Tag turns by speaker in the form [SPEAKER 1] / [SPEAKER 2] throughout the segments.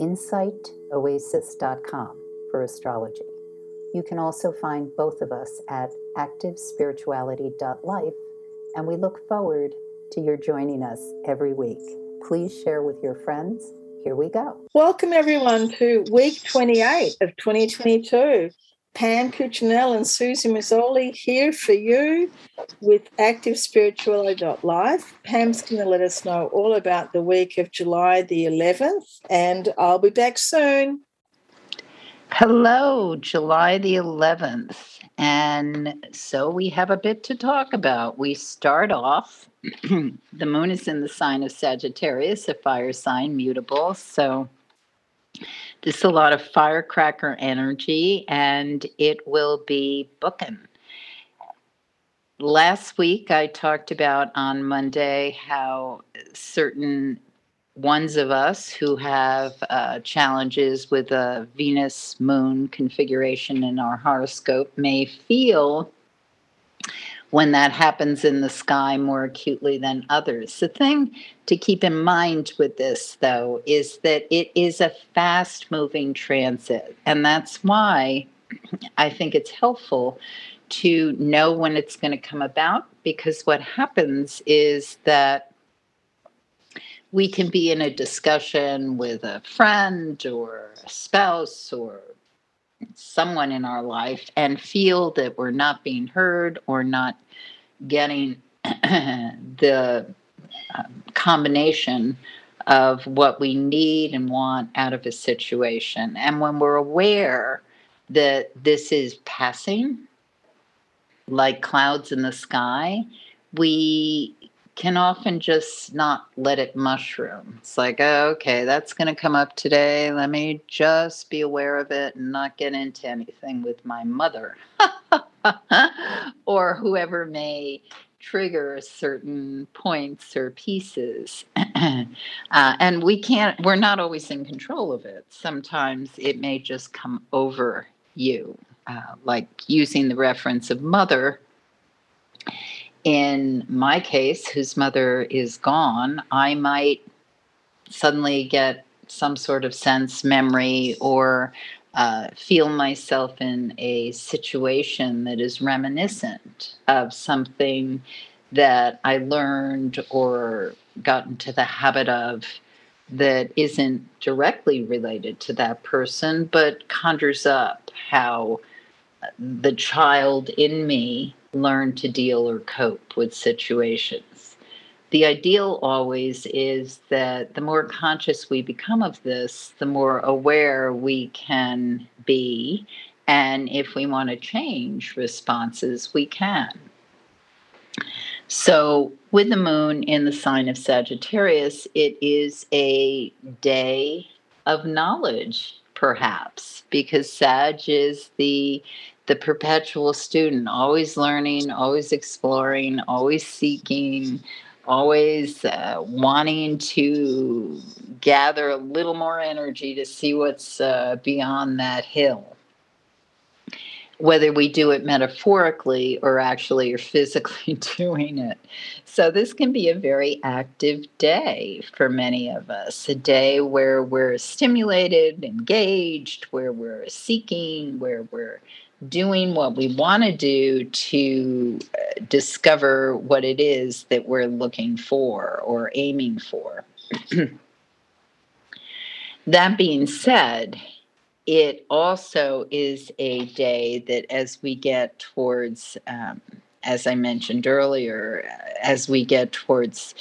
[SPEAKER 1] insightoasis.com for astrology. You can also find both of us at activespirituality.life, and we look forward to your joining us every week. Please share with your friends. Here we go.
[SPEAKER 2] Welcome, everyone, to week 28 of 2022. Pam Cuccinell and Susie Mazzoli here for you with ActiveSpirituality.life. Pam's going to let us know all about the week of July the 11th, and I'll be back soon.
[SPEAKER 3] Hello, July the 11th. And so we have a bit to talk about. We start off, the moon is in the sign of Sagittarius, a fire sign, mutable. So just a lot of firecracker energy, and it will be booking. Last week, I talked about on Monday how certain ones of us who have uh, challenges with a Venus moon configuration in our horoscope may feel when that happens in the sky more acutely than others. The thing to keep in mind with this, though, is that it is a fast moving transit. And that's why I think it's helpful to know when it's going to come about because what happens is that we can be in a discussion with a friend or a spouse or someone in our life and feel that we're not being heard or not getting the um, combination of what we need and want out of a situation. And when we're aware that this is passing, like clouds in the sky, we can often just not let it mushroom. It's like, oh, okay, that's going to come up today. Let me just be aware of it and not get into anything with my mother or whoever may trigger certain points or pieces. uh, and we can't, we're not always in control of it. Sometimes it may just come over you, uh, like using the reference of mother in my case, whose mother is gone, I might suddenly get some sort of sense, memory, or uh, feel myself in a situation that is reminiscent of something that I learned or got into the habit of that isn't directly related to that person, but conjures up how the child in me learn to deal or cope with situations. The ideal always is that the more conscious we become of this, the more aware we can be. And if we want to change responses, we can. So, with the moon in the sign of Sagittarius, it is a day of knowledge, perhaps, because Sag is the the perpetual student, always learning, always exploring, always seeking, always uh, wanting to gather a little more energy to see what's uh, beyond that hill. Whether we do it metaphorically or actually are physically doing it. So, this can be a very active day for many of us, a day where we're stimulated, engaged, where we're seeking, where we're doing what we want to do to uh, discover what it is that we're looking for or aiming for. that being said, it also is a day that as we get towards, um, as I mentioned earlier, uh, as we get towards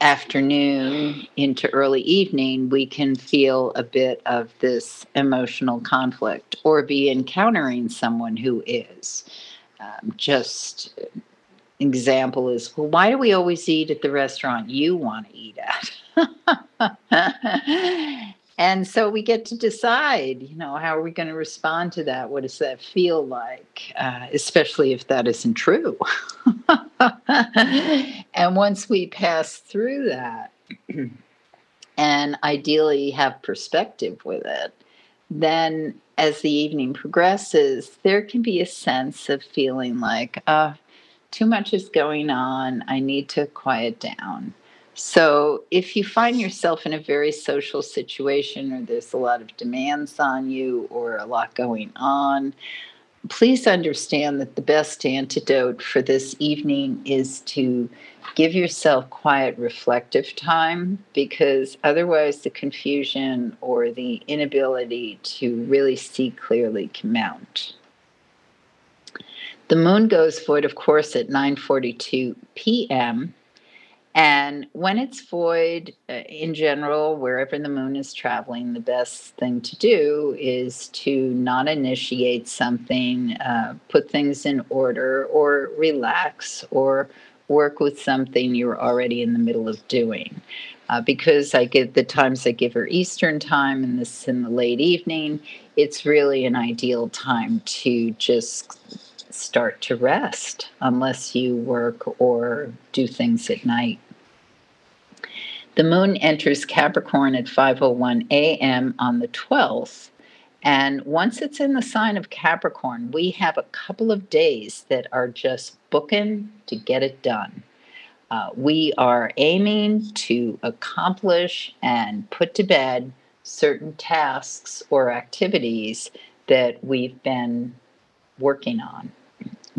[SPEAKER 3] afternoon into early evening, we can feel a bit of this emotional conflict or be encountering someone who is. Um, just example is, well, why do we always eat at the restaurant you want to eat at? and so we get to decide, you know, how are we going to respond to that? What does that feel like? Uh, especially if that isn't true. and once we pass through that, and ideally have perspective with it, then as the evening progresses, there can be a sense of feeling like, uh, too much is going on. I need to quiet down. So, if you find yourself in a very social situation or there's a lot of demands on you or a lot going on, please understand that the best antidote for this evening is to give yourself quiet, reflective time because otherwise the confusion or the inability to really see clearly can mount. The moon goes void, of course, at 9:42 p.m. And when it's void, uh, in general, wherever the moon is traveling, the best thing to do is to not initiate something, uh, put things in order, or relax, or work with something you're already in the middle of doing. Uh, because I give the times I give her Eastern time and this is in the late evening, it's really an ideal time to just start to rest unless you work or do things at night. The moon enters Capricorn at 5:01 a.m. on the 12th. And once it's in the sign of Capricorn, we have a couple of days that are just booking to get it done. Uh, we are aiming to accomplish and put to bed certain tasks or activities that we've been working on.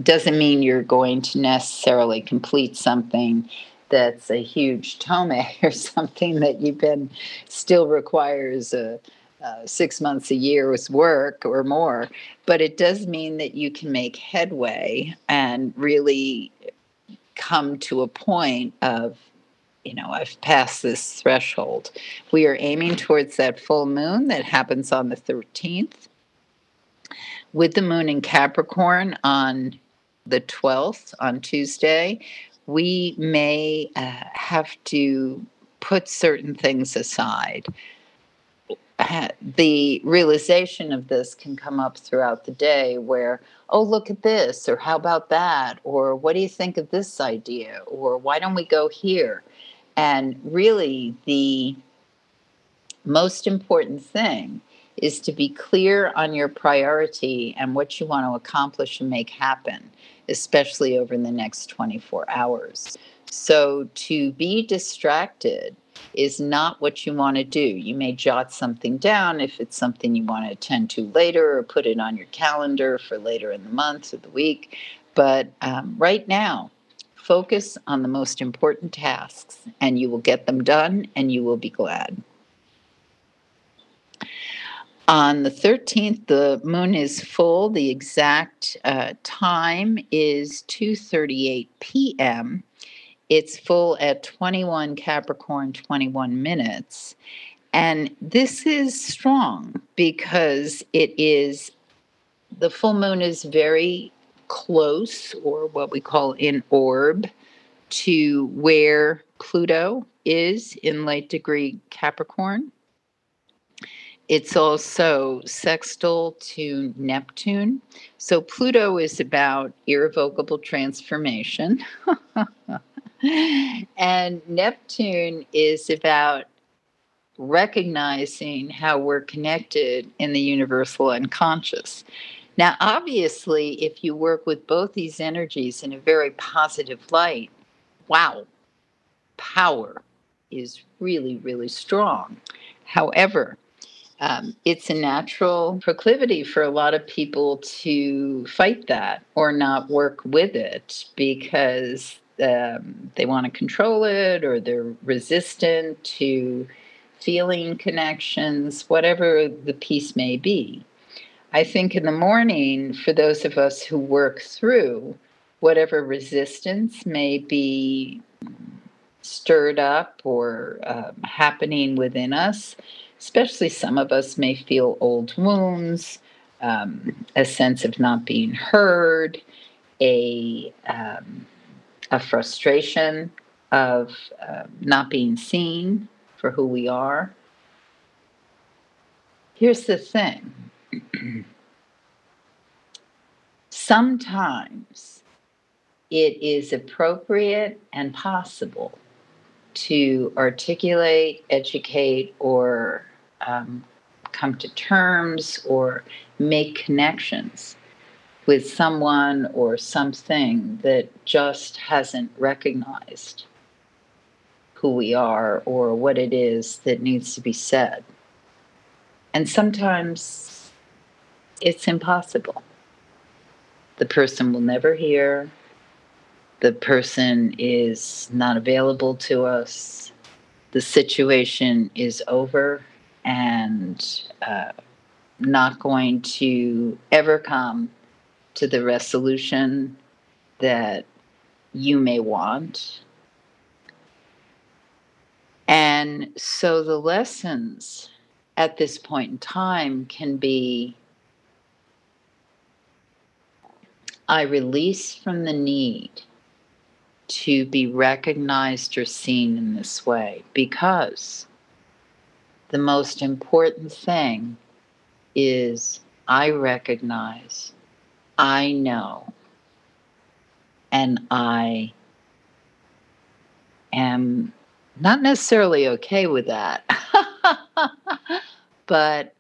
[SPEAKER 3] Doesn't mean you're going to necessarily complete something that's a huge tome or something that you've been still requires a, uh, six months a year's work or more, but it does mean that you can make headway and really come to a point of, you know, I've passed this threshold. We are aiming towards that full moon that happens on the 13th. With the moon in Capricorn on the 12th, on Tuesday, we may uh, have to put certain things aside. the realization of this can come up throughout the day where, oh, look at this, or how about that, or what do you think of this idea, or why don't we go here? And really, the most important thing is to be clear on your priority and what you want to accomplish and make happen especially over the next 24 hours. So to be distracted is not what you want to do. You may jot something down if it's something you want to attend to later or put it on your calendar for later in the month or the week. But um, right now, focus on the most important tasks and you will get them done and you will be glad. On the 13th, the moon is full. The exact uh, time is 2:38 p.m. It's full at 21 Capricorn 21 minutes. And this is strong because it is the full moon is very close or what we call in orb to where Pluto is in late degree Capricorn. It's also sextile to Neptune. So Pluto is about irrevocable transformation. and Neptune is about recognizing how we're connected in the universal unconscious. Now, obviously, if you work with both these energies in a very positive light, wow, power is really, really strong. However, um, it's a natural proclivity for a lot of people to fight that or not work with it because um, they want to control it or they're resistant to feeling connections, whatever the piece may be. I think in the morning, for those of us who work through whatever resistance may be stirred up or um, happening within us, especially some of us may feel old wounds, um, a sense of not being heard, a, um, a frustration of uh, not being seen for who we are. here's the thing sometimes it is appropriate and possible to articulate, educate, or um, come to terms or make connections with someone or something that just hasn't recognized who we are or what it is that needs to be said. And sometimes it's impossible. The person will never hear, the person is not available to us, the situation is over and uh, not going to ever come to the resolution that you may want. And so the lessons at this point in time can be I release from the need to be recognized or seen in this way because the most important thing is I recognize, I know, and I am not necessarily okay with that, but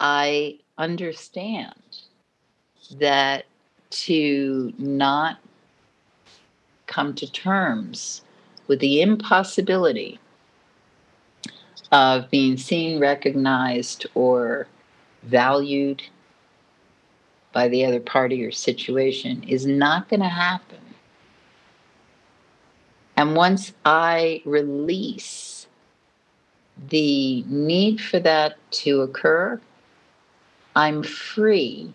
[SPEAKER 3] I understand that to not come to terms with the impossibility of being seen, recognized, or valued by the other party or situation is not going to happen. And once I release the need for that to occur, I'm free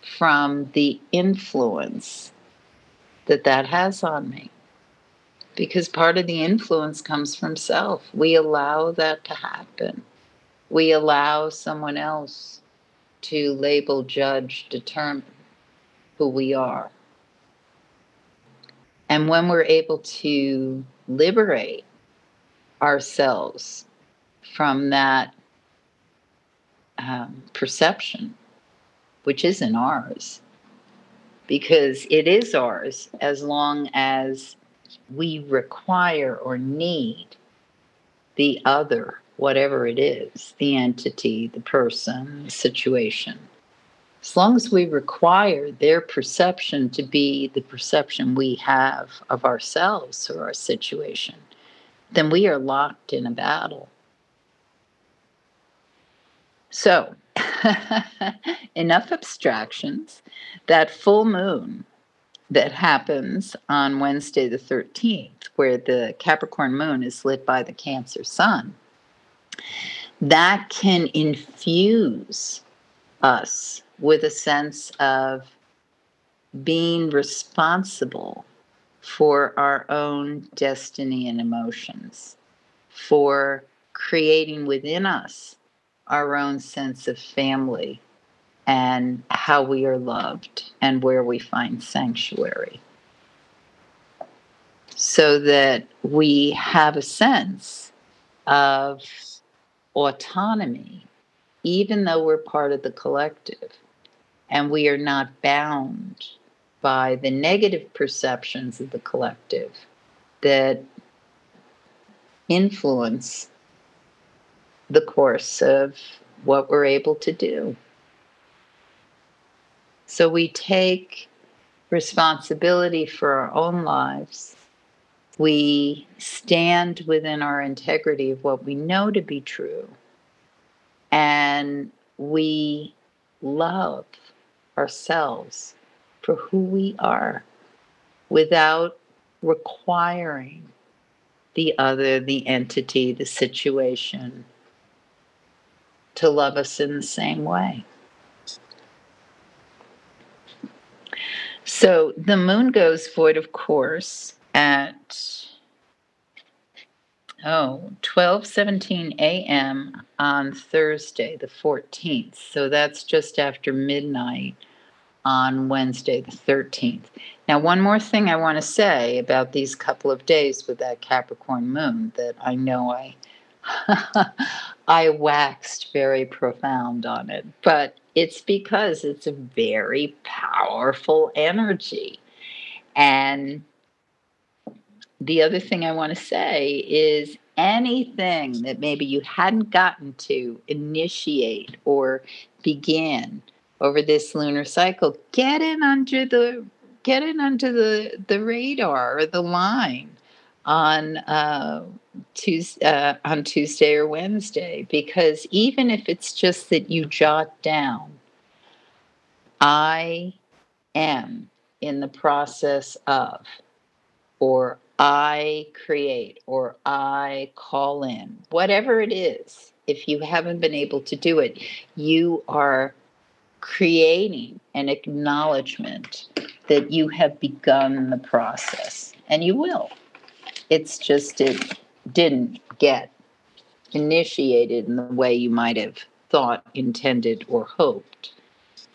[SPEAKER 3] from the influence that that has on me because part of the influence comes from self. We allow that to happen. We allow someone else to label, judge, determine who we are. And when we're able to liberate ourselves from that um, perception, which isn't ours, because it is ours as long as we require or need the other, whatever it is the entity, the person, the situation. As long as we require their perception to be the perception we have of ourselves or our situation, then we are locked in a battle. So, enough abstractions. That full moon that happens on Wednesday, the 13th, where the Capricorn moon is lit by the Cancer sun, that can infuse us with a sense of being responsible for our own destiny and emotions, for creating within us our own sense of family and how we are loved and where we find sanctuary. So that we have a sense of autonomy, even though we're part of the collective, and we are not bound by the negative perceptions of the collective that influence the course of what we're able to do. So we take responsibility for our own lives. We stand within our integrity of what we know to be true. And we love ourselves for who we are without requiring the other, the entity, the situation to love us in the same way. So the moon goes void, of course, at oh 12:17 a.m. on Thursday, the 14th. So that's just after midnight on Wednesday, the 13th. Now, one more thing I want to say about these couple of days with that Capricorn moon that I know I I waxed very profound on it, but it's because it's a very powerful energy. And the other thing I want to say is anything that maybe you hadn't gotten to initiate or begin over this lunar cycle, get in under the get it under the the radar or the line on uh, Tuesday, uh, on Tuesday or Wednesday, because even if it's just that you jot down, I am in the process of, or I create, or I call in, whatever it is, if you haven't been able to do it, you are creating an acknowledgement that you have begun the process, and you will. It's just it didn't get initiated in the way you might have thought, intended, or hoped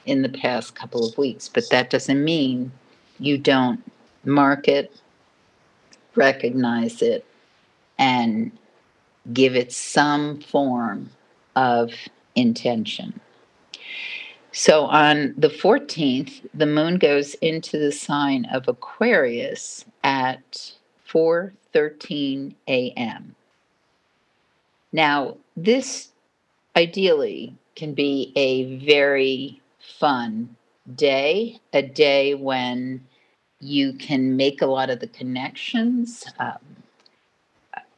[SPEAKER 3] in the past couple of weeks. But that doesn't mean you don't mark it, recognize it, and give it some form of intention. So on the 14th, the moon goes into the sign of Aquarius at 4:13 a.m. Now, this ideally can be a very fun day, a day when you can make a lot of the connections. Um,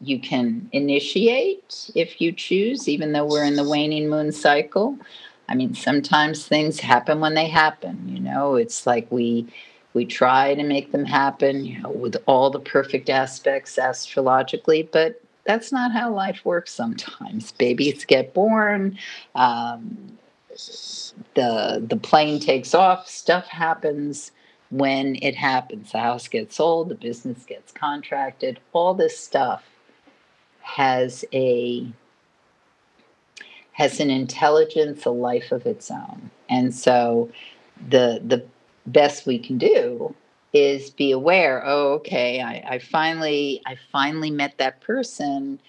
[SPEAKER 3] you can initiate if you choose, even though we're in the waning moon cycle. I mean, sometimes things happen when they happen. You know, it's like we we try to make them happen, you know, with all the perfect aspects astrologically, but that's not how life works sometimes. Babies get born, um, the the plane takes off, stuff happens when it happens. The house gets sold, the business gets contracted, all this stuff has a has an intelligence, a life of its own. And so the the best we can do is be aware, oh, okay, I, I finally I finally met that person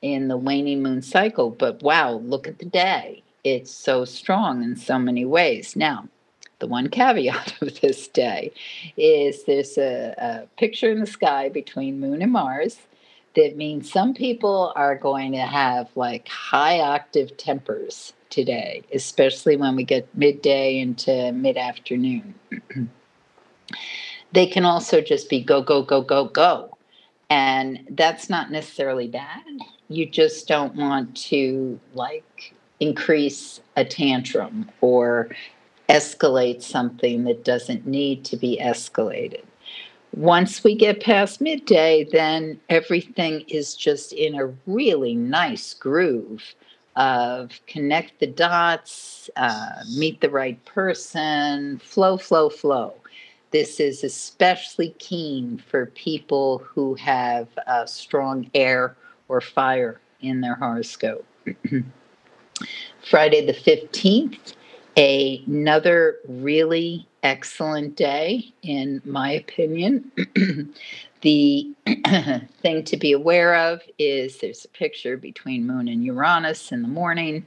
[SPEAKER 3] in the waning moon cycle, but wow, look at the day. It's so strong in so many ways. Now, the one caveat of this day is there's a, a picture in the sky between moon and Mars that means some people are going to have like high octave tempers today, especially when we get midday into mid afternoon. they can also just be go, go, go, go, go. And that's not necessarily bad. You just don't want to like increase a tantrum or escalate something that doesn't need to be escalated once we get past midday, then everything is just in a really nice groove of connect the dots, uh, meet the right person, flow, flow, flow. This is especially keen for people who have a strong air or fire in their horoscope. Friday the 15th, another really excellent day, in my opinion. the thing to be aware of is there's a picture between Moon and Uranus in the morning.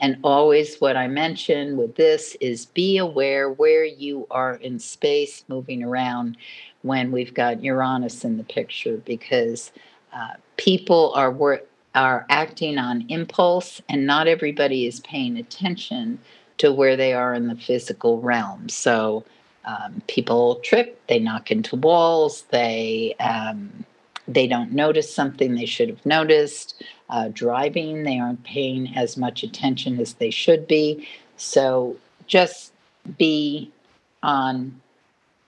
[SPEAKER 3] And always, what I mention with this is be aware where you are in space moving around when we've got Uranus in the picture because uh, people are wor- are acting on impulse, and not everybody is paying attention to where they are in the physical realm. So um, people trip, they knock into walls, they um, they don't notice something they should have noticed. Uh, driving, they aren't paying as much attention as they should be. So just be on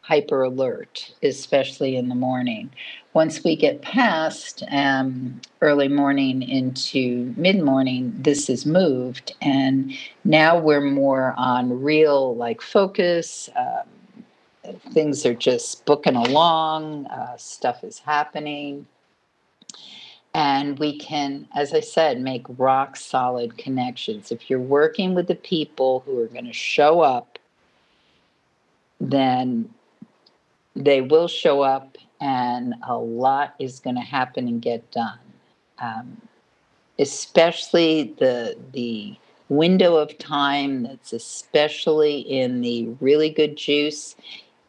[SPEAKER 3] hyper alert, especially in the morning. Once we get past um, early morning into mid morning, this is moved, and now we're more on real like focus. Um, things are just booking along, uh, stuff is happening. And we can, as I said, make rock solid connections. If you're working with the people who are going to show up, then they will show up and a lot is going to happen and get done. Um, especially the the window of time that's especially in the really good juice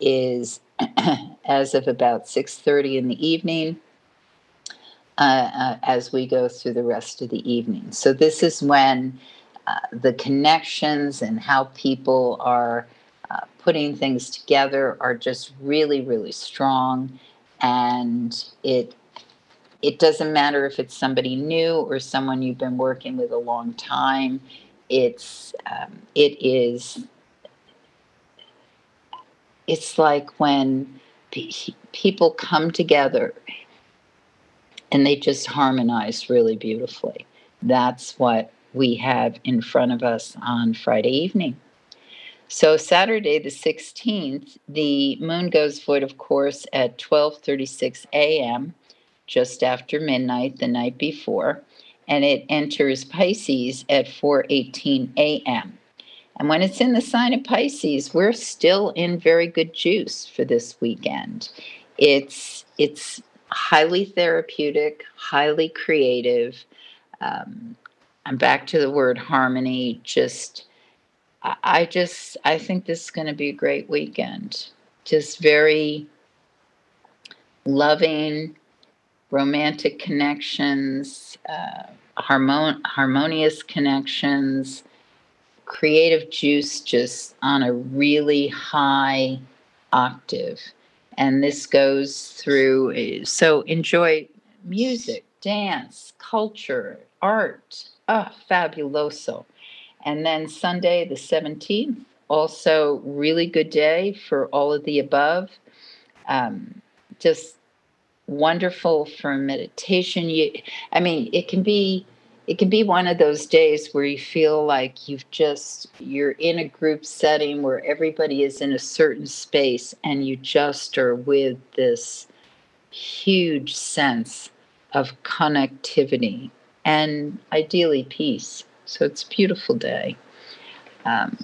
[SPEAKER 3] is as of about 6.30 in the evening uh, uh, as we go through the rest of the evening. So this is when uh, the connections and how people are uh, putting things together are just really really strong. And it it doesn't matter if it's somebody new or someone you've been working with a long time it's um, it is it's like when pe- people come together and they just harmonize really beautifully that's what we have in front of us on friday evening so saturday the 16th the moon goes void of course at 12.36 a.m just after midnight the night before and it enters Pisces at 4:18 a.m. And when it's in the sign of Pisces, we're still in very good juice for this weekend. It's it's highly therapeutic, highly creative. Um, I'm back to the word harmony. Just, I just, I think this is going to be a great weekend. Just very loving, romantic connections, uh, harmon- harmonious connections, creative juice just on a really high octave. And this goes through, so enjoy music, dance, culture, art. Oh, fabuloso. And then Sunday, the 17th, also really good day for all of the above. Um, just wonderful for meditation. You, I mean, it can be it can be one of those days where you feel like you've just you're in a group setting where everybody is in a certain space and you just are with this huge sense of connectivity and ideally peace. So it's a beautiful day. Um,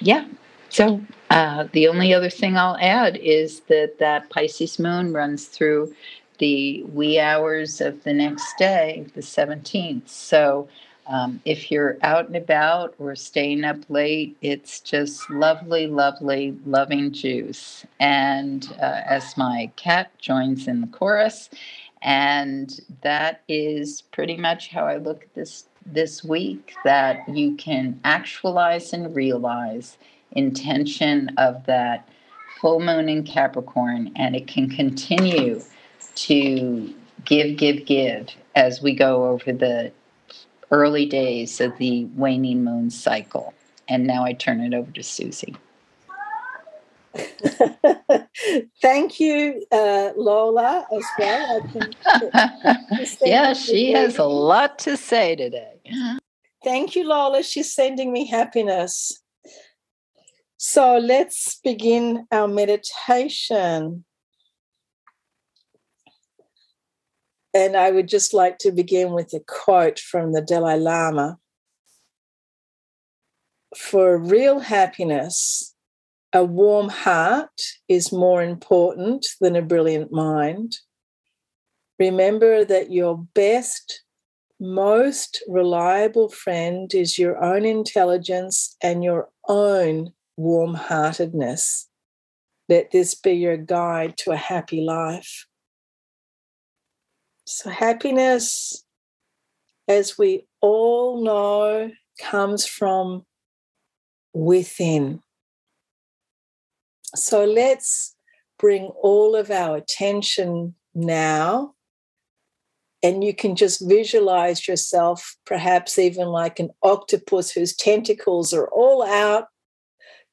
[SPEAKER 3] yeah, so uh, the only other thing I'll add is that that Pisces moon runs through the wee hours of the next day, the 17th. So um, if you're out and about or staying up late, it's just lovely, lovely, loving juice. And uh, as my cat joins in the chorus, and that is pretty much how I look at this this week that you can actualize and realize intention of that full moon in Capricorn, and it can continue to give, give, give as we go over the early days of the waning moon cycle. And now I turn it over to Susie.
[SPEAKER 2] Thank you, uh, Lola, as well.
[SPEAKER 3] yeah, she has a lot to say today.
[SPEAKER 2] Thank you, Lola. She's sending me happiness. So let's begin our meditation. And I would just like to begin with a quote from the Dalai Lama. For real happiness, a warm heart is more important than a brilliant mind. Remember that your best, most reliable friend is your own intelligence and your own warm heartedness. Let this be your guide to a happy life. So, happiness, as we all know, comes from within. So, let's bring all of our attention now. And you can just visualize yourself, perhaps even like an octopus whose tentacles are all out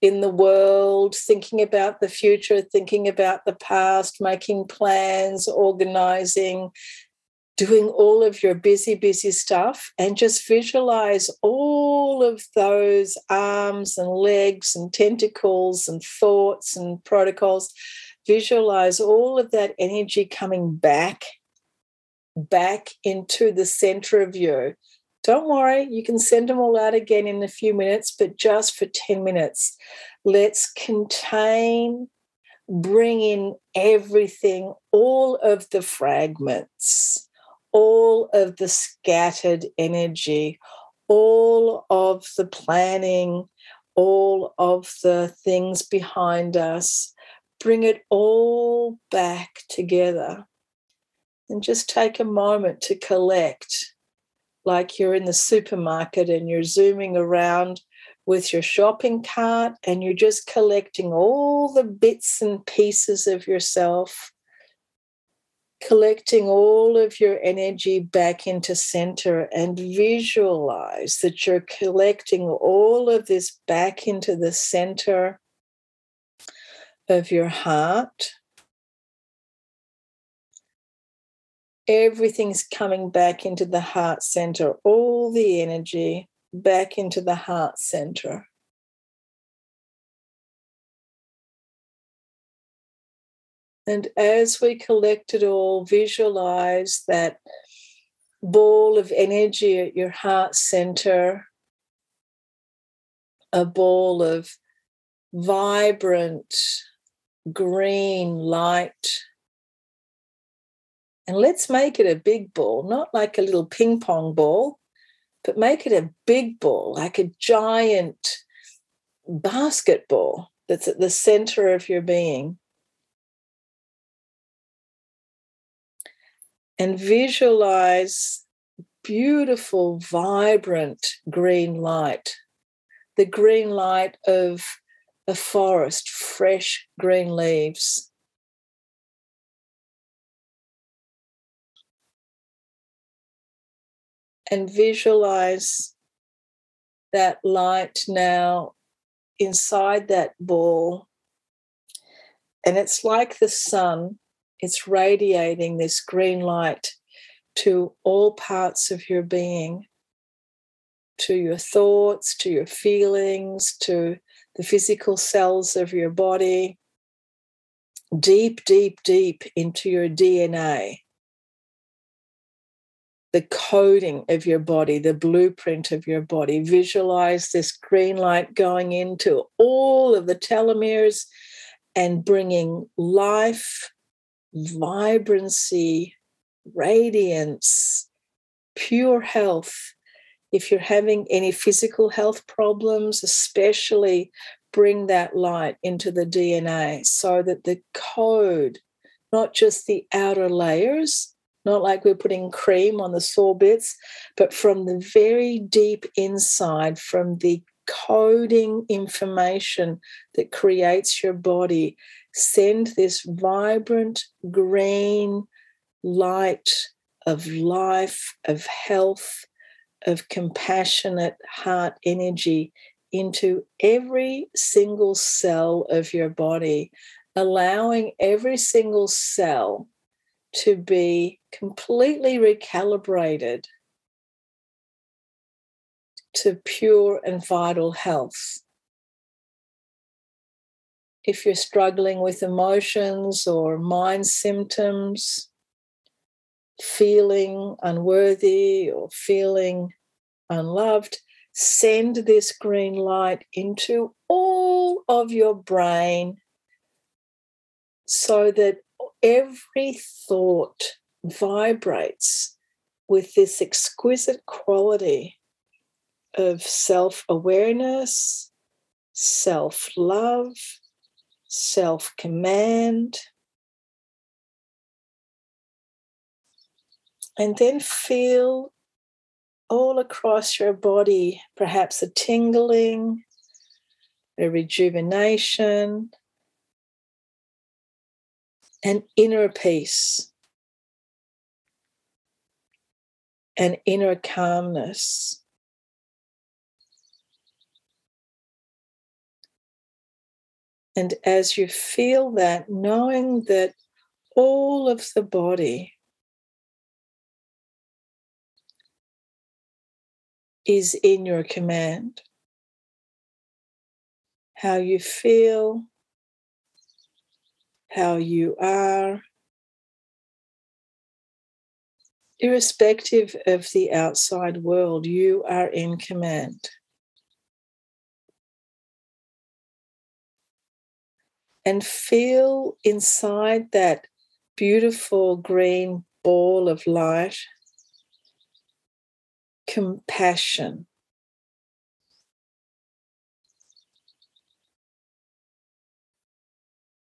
[SPEAKER 2] in the world, thinking about the future, thinking about the past, making plans, organizing, doing all of your busy, busy stuff, and just visualize all of those arms and legs and tentacles and thoughts and protocols. Visualize all of that energy coming back, back into the center of you. Don't worry, you can send them all out again in a few minutes, but just for 10 minutes. Let's contain, bring in everything, all of the fragments, all of the scattered energy, all of the planning, all of the things behind us, bring it all back together. And just take a moment to collect, like you're in the supermarket and you're zooming around with your shopping cart and you're just collecting all the bits and pieces of yourself collecting all of your energy back into center and visualize that you're collecting all of this back into the center of your heart. Everything's coming back into the heart center, all the energy back into the heart center. And as we collect it all, visualize that ball of energy at your heart center, a ball of vibrant green light. And let's make it a big ball, not like a little ping pong ball, but make it a big ball, like a giant basketball that's at the center of your being. And visualize beautiful, vibrant green light, the green light of a forest, fresh green leaves. And visualize that light now inside that ball. And it's like the sun it's radiating this green light to all parts of your being, to your thoughts, to your feelings, to the physical cells of your body, deep, deep, deep into your DNA. The coding of your body, the blueprint of your body. Visualize this green light going into all of the telomeres and bringing life vibrancy, radiance, pure health. If you're having any physical health problems, especially bring that light into the DNA so that the code, not just the outer layers, not like we're putting cream on the sore bits, but from the very deep inside, from the coding information that creates your body send this vibrant green light of life, of health, of compassionate heart energy into every single cell of your body, allowing every single cell to be completely recalibrated to pure and vital health if you're struggling with emotions or mind symptoms, feeling unworthy or feeling unloved, send this green light into all of your brain so that every thought vibrates with this exquisite quality of self awareness, self love, self command. And then feel all across your body, perhaps a tingling, a rejuvenation, an inner peace, an inner calmness. And as you feel that, knowing that all of the body is in your command. How you feel, how you are, irrespective of the outside world, you are in command. And feel inside that beautiful green ball of light compassion.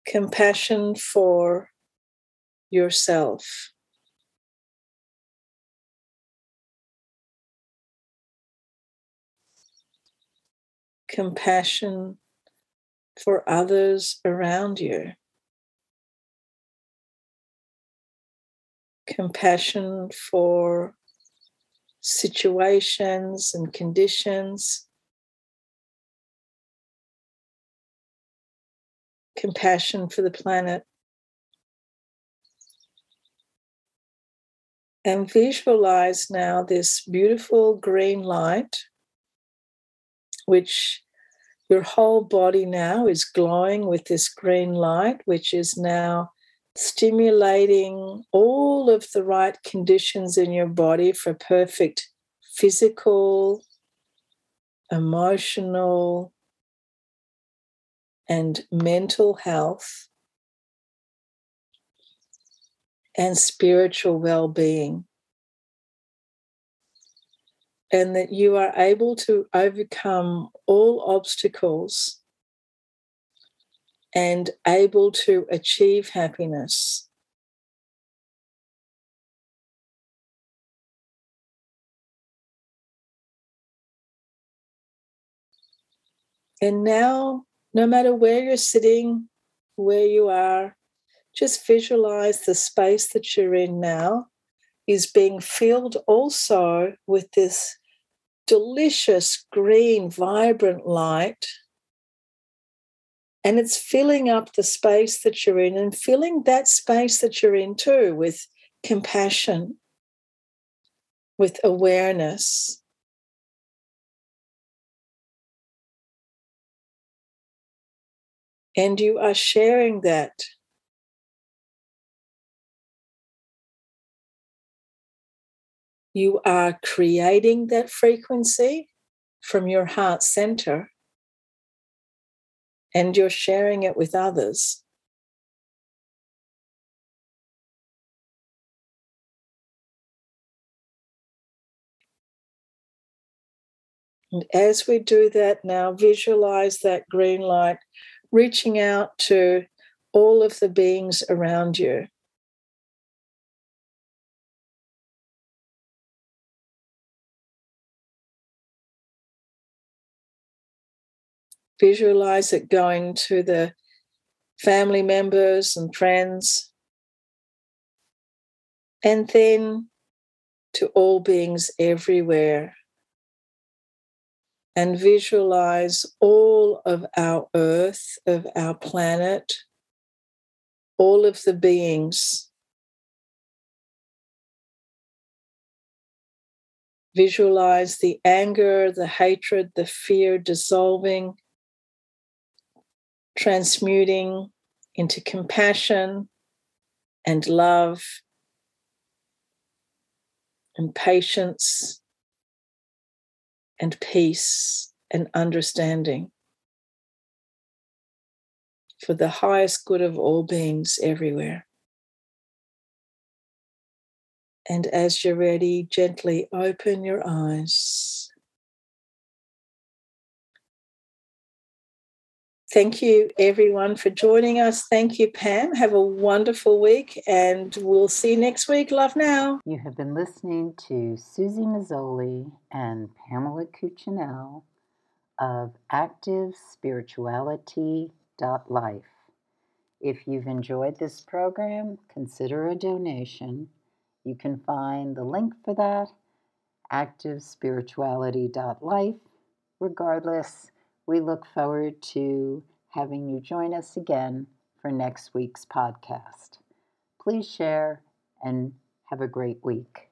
[SPEAKER 2] Compassion for yourself. Compassion for others around you. Compassion for situations and conditions. Compassion for the planet. And visualize now this beautiful green light, which your whole body now is glowing with this green light, which is now stimulating all of the right conditions in your body for perfect physical, emotional, and mental health and spiritual well being. And that you are able to overcome all obstacles and able to achieve happiness. And now, no matter where you're sitting, where you are, just visualize the space that you're in now is being filled also with this delicious green, vibrant light and it's filling up the space that you're in and filling that space that you're in too with compassion, with awareness. And you are sharing that. You are creating that frequency from your heart center and you're sharing it with others. And as we do that now, visualize that green light reaching out to all of the beings around you. Visualize it going to the family members and friends, and then to all beings everywhere. And visualize all of our earth, of our planet, all of the beings. Visualize the anger, the hatred, the fear dissolving transmuting into compassion and love and patience and peace and understanding for the highest good of all beings everywhere. And as you're ready, gently open your eyes. Thank you, everyone, for joining us. Thank you, Pam. Have a wonderful week, and we'll see you next week. Love now.
[SPEAKER 3] You have been listening to Susie Mazzoli and Pamela Cuccinell of ActiveSpirituality.life. If you've enjoyed this program, consider a donation. You can find the link for that ActiveSpirituality.life. Regardless, we look forward to having you join us again for next week's podcast. Please share and have a great week.